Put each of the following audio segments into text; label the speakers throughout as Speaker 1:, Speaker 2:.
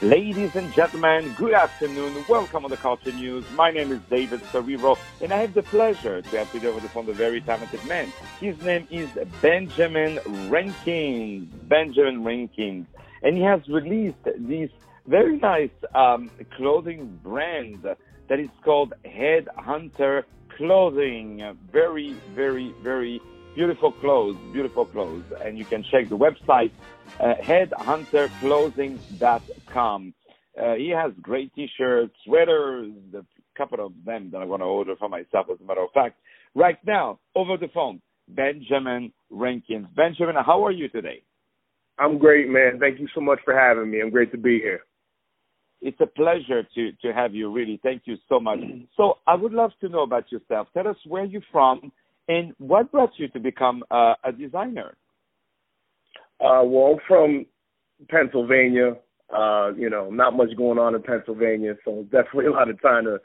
Speaker 1: Ladies and gentlemen, good afternoon. Welcome on the Culture News. My name is David Cerebro, and I have the pleasure to have today over the phone a very talented man. His name is Benjamin Rankins. Benjamin Rankins. And he has released this very nice um, clothing brand that is called Headhunter Clothing. Very, very, very beautiful clothes, beautiful clothes. And you can check the website, uh, headhunterclothing.com. Uh, he has great t-shirts, sweaters, a couple of them that I want to order for myself, as a matter of fact. Right now, over the phone, Benjamin Rankins. Benjamin, how are you today?
Speaker 2: I'm great, man. Thank you so much for having me. I'm great to be here.
Speaker 1: It's a pleasure to, to have you, really. Thank you so much. So I would love to know about yourself. Tell us where you're from and what brought you to become uh, a designer?
Speaker 2: Uh, well, I'm from Pennsylvania. Uh, you know, not much going on in Pennsylvania, so definitely a lot of time to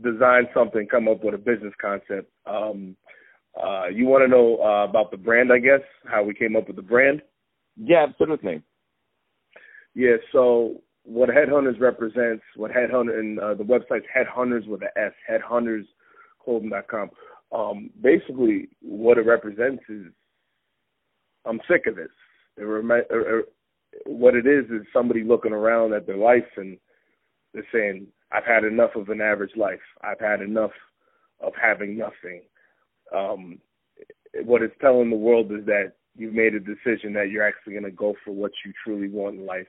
Speaker 2: design something, come up with a business concept. Um, uh, you want to know uh, about the brand, I guess, how we came up with the brand?
Speaker 1: Yeah, absolutely.
Speaker 2: Yeah, so what Headhunters represents, what Headhunter, and uh, the website's Headhunters with an S, headhuntersclothing.com um, basically what it represents is I'm sick of this. It rem- or, or, what it is is somebody looking around at their life and they're saying, "I've had enough of an average life. I've had enough of having nothing." Um, what it's telling the world is that you've made a decision that you're actually going to go for what you truly want in life,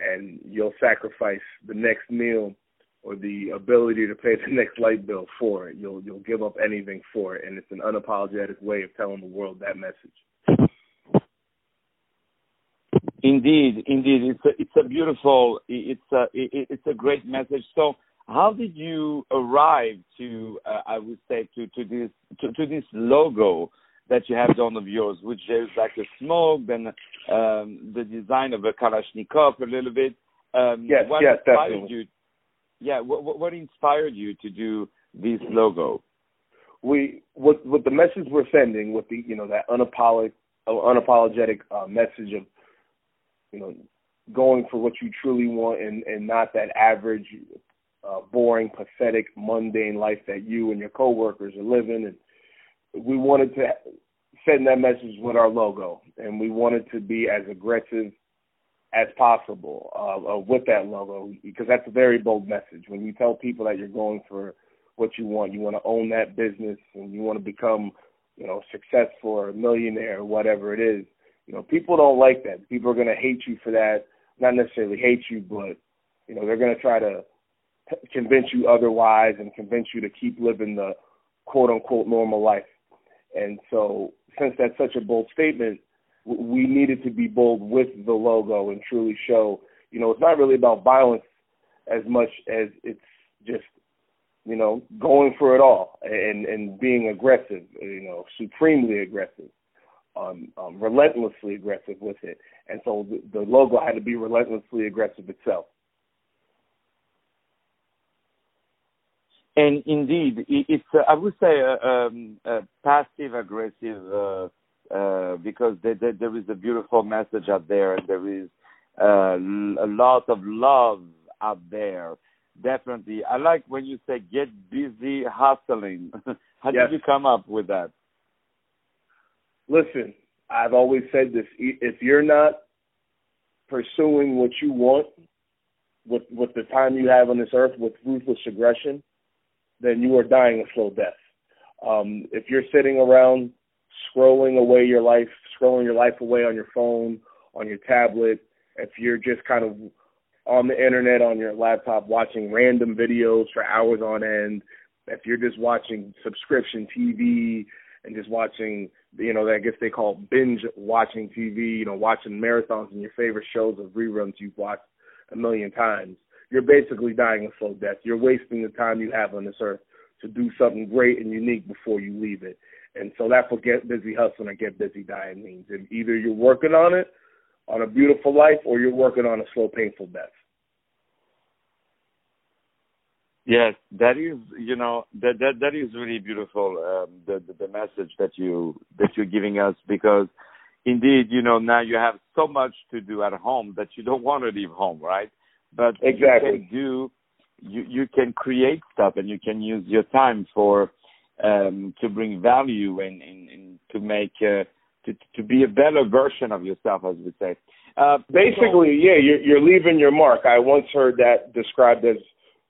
Speaker 2: and you'll sacrifice the next meal or the ability to pay the next light bill for it. You'll you'll give up anything for it, and it's an unapologetic way of telling the world that message.
Speaker 1: Indeed, indeed, it's a, it's a beautiful, it's a it's a great message. So, how did you arrive to, uh, I would say, to to this to, to this logo that you have done of yours, which is like a smoke, then um, the design of a Kalashnikov a little bit.
Speaker 2: Um, yes, what yes,
Speaker 1: inspired
Speaker 2: definitely.
Speaker 1: you yeah, what, what inspired you to do this logo?
Speaker 2: We with with the message we're sending, with the you know that unapologetic unapologetic uh, message of you know going for what you truly want and and not that average, uh, boring, pathetic, mundane life that you and your coworkers are living. And we wanted to send that message with our logo, and we wanted to be as aggressive as possible uh, uh, with that logo because that's a very bold message. When you tell people that you're going for what you want, you want to own that business and you want to become, you know, successful or a millionaire or whatever it is. You know, people don't like that. People are going to hate you for that. Not necessarily hate you, but you know, they're going to try to convince you otherwise and convince you to keep living the quote unquote normal life. And so, since that's such a bold statement, we needed to be bold with the logo and truly show, you know, it's not really about violence as much as it's just, you know, going for it all and and being aggressive, you know, supremely aggressive, um, um relentlessly aggressive with it. And so the, the logo had to be relentlessly aggressive itself.
Speaker 1: And indeed, it's uh, I would say a, um, a passive aggressive. Uh, uh, because there, there, there is a beautiful message out there, and there is uh, a lot of love out there. Definitely, I like when you say "get busy hustling." How
Speaker 2: yes.
Speaker 1: did you come up with that?
Speaker 2: Listen, I've always said this: if you're not pursuing what you want with with the time you have on this earth with ruthless aggression, then you are dying a slow death. Um, if you're sitting around scrolling away your life, scrolling your life away on your phone, on your tablet, if you're just kind of on the internet on your laptop watching random videos for hours on end, if you're just watching subscription TV and just watching, you know, I guess they call binge watching TV, you know, watching marathons and your favorite shows of reruns you've watched a million times, you're basically dying a slow death. You're wasting the time you have on this earth to do something great and unique before you leave it. And so that's what get busy hustling or get busy dying means. And either you're working on it, on a beautiful life, or you're working on a slow, painful death.
Speaker 1: Yes, that is, you know, that that that is really beautiful. Um, the, the the message that you that you're giving us because, indeed, you know, now you have so much to do at home that you don't want to leave home, right? but
Speaker 2: exactly.
Speaker 1: you can do you you can create stuff and you can use your time for um to bring value and, and, and to make uh, to to be a better version of yourself as we say. Uh,
Speaker 2: basically
Speaker 1: so,
Speaker 2: yeah you're you're leaving your mark. I once heard that described as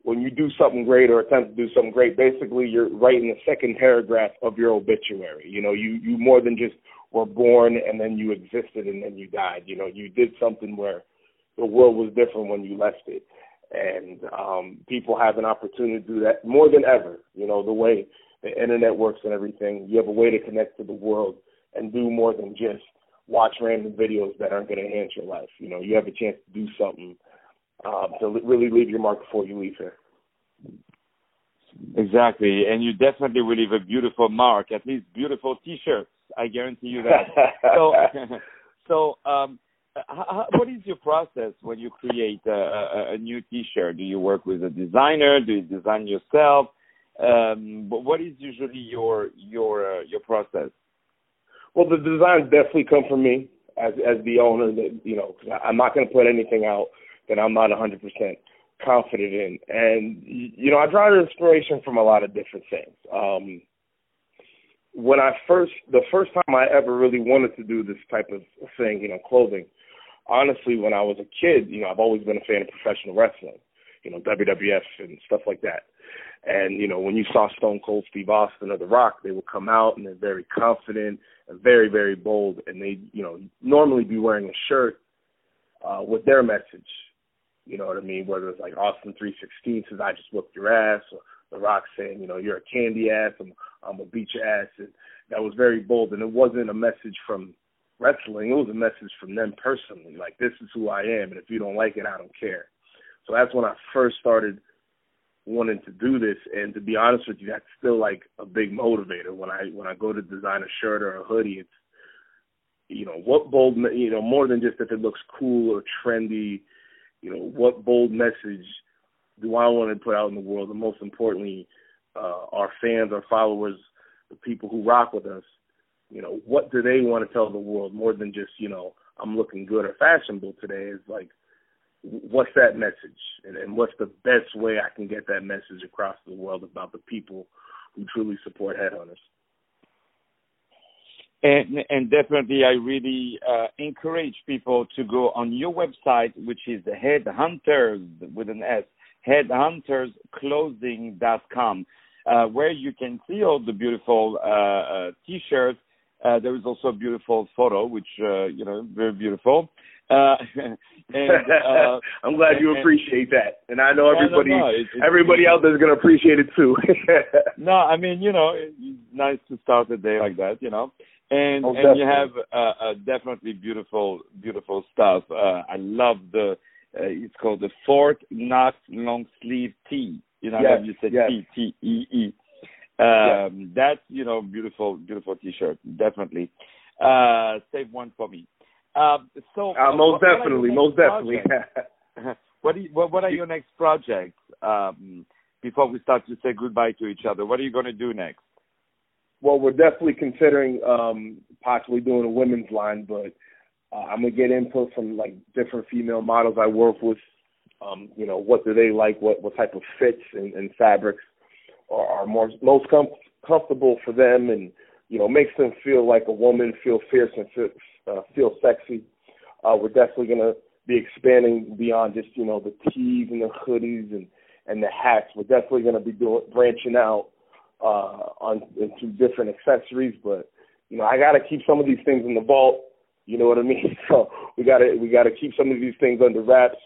Speaker 2: when you do something great or attempt to do something great basically you're writing the second paragraph of your obituary. You know you you more than just were born and then you existed and then you died. You know you did something where the world was different when you left it and um, people have an opportunity to do that more than ever. You know, the way the internet works and everything, you have a way to connect to the world and do more than just watch random videos that aren't going to enhance your life. You know, you have a chance to do something um, to really leave your mark before you leave here.
Speaker 1: Exactly, and you definitely will leave a beautiful mark. At least beautiful T-shirts. I guarantee you that. so, so um, how, what is your process when you create a, a, a, new T-shirt? Do you work with a designer? Do you design yourself? Um, what is usually your your uh, your process?
Speaker 2: Well, the designs definitely come from me as as the owner. That you know, I'm not going to put anything out that I'm not 100 percent confident in, and you know, I draw inspiration from a lot of different things. Um, when I first, the first time I ever really wanted to do this type of thing, you know, clothing, honestly, when I was a kid, you know, I've always been a fan of professional wrestling, you know, WWF and stuff like that. And, you know, when you saw Stone Cold Steve Austin or The Rock, they would come out and they're very confident and very, very bold. And they, you know, normally be wearing a shirt uh, with their message. You know what I mean? Whether it's like Austin 316 says, I just whooped your ass, or The Rock saying, you know, you're a candy ass, I'm, I'm to beat your ass. And that was very bold. And it wasn't a message from wrestling, it was a message from them personally. Like, this is who I am, and if you don't like it, I don't care. So that's when I first started wanting to do this. And to be honest with you, that's still like a big motivator. When I when I go to design a shirt or a hoodie, it's you know what bold you know more than just if it looks cool or trendy. You know what bold message do I want to put out in the world, and most importantly, uh, our fans, our followers, the people who rock with us you know, what do they want to tell the world more than just, you know, I'm looking good or fashionable today is like, what's that message? And, and what's the best way I can get that message across the world about the people who truly support headhunters?
Speaker 1: And, and definitely, I really uh, encourage people to go on your website, which is Headhunters with an S, headhuntersclothing.com, uh, where you can see all the beautiful uh, uh, t-shirts uh, there is also a beautiful photo, which uh, you know, very beautiful. Uh, and, uh,
Speaker 2: I'm glad you
Speaker 1: and,
Speaker 2: appreciate that, and I know everybody,
Speaker 1: no, no, it, it,
Speaker 2: everybody out there is going to appreciate it too.
Speaker 1: no, I mean, you know, it's nice to start the day like that, you know. And
Speaker 2: oh,
Speaker 1: and you have uh, uh, definitely beautiful, beautiful stuff. Uh, I love the. Uh, it's called the Fort Knox long sleeve tee. You know,
Speaker 2: yes,
Speaker 1: you said
Speaker 2: yes.
Speaker 1: T T E E. Um, That's you know beautiful, beautiful T-shirt. Definitely. Uh, save one for me. Um, so
Speaker 2: uh, most
Speaker 1: what,
Speaker 2: definitely,
Speaker 1: what
Speaker 2: most definitely.
Speaker 1: what, you, what what are your next projects? Um, before we start to say goodbye to each other, what are you going to do next?
Speaker 2: Well, we're definitely considering um, possibly doing a women's line, but uh, I'm gonna get input from like different female models I work with. Um, you know, what do they like? What what type of fits and, and fabrics are, are more most com- comfortable for them, and you know makes them feel like a woman, feel fierce and feel, uh, feel sexy. Uh, we're definitely gonna be expanding beyond just you know the tees and the hoodies and and the hats. We're definitely gonna be doing branching out uh, on into different accessories, but you know I got to keep some of these things in the vault. You know what I mean? So we got to we got to keep some of these things under wraps,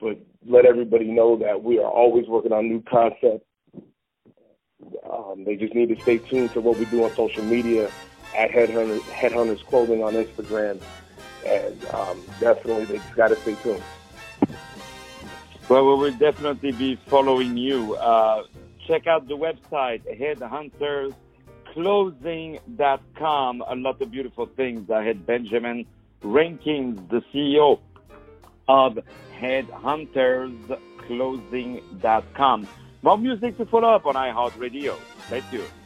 Speaker 2: but let everybody know that we are always working on new concepts um, they just need to stay tuned to what we do on social media at Headhunters, Headhunters Clothing on Instagram. And um, definitely, they just got to stay tuned.
Speaker 1: Well, we will definitely be following you. Uh, check out the website, headhuntersclothing.com. A lot of beautiful things. I had Benjamin Rankins, the CEO of headhuntersclothing.com. More music to follow up on iHeartRadio. Stay tuned.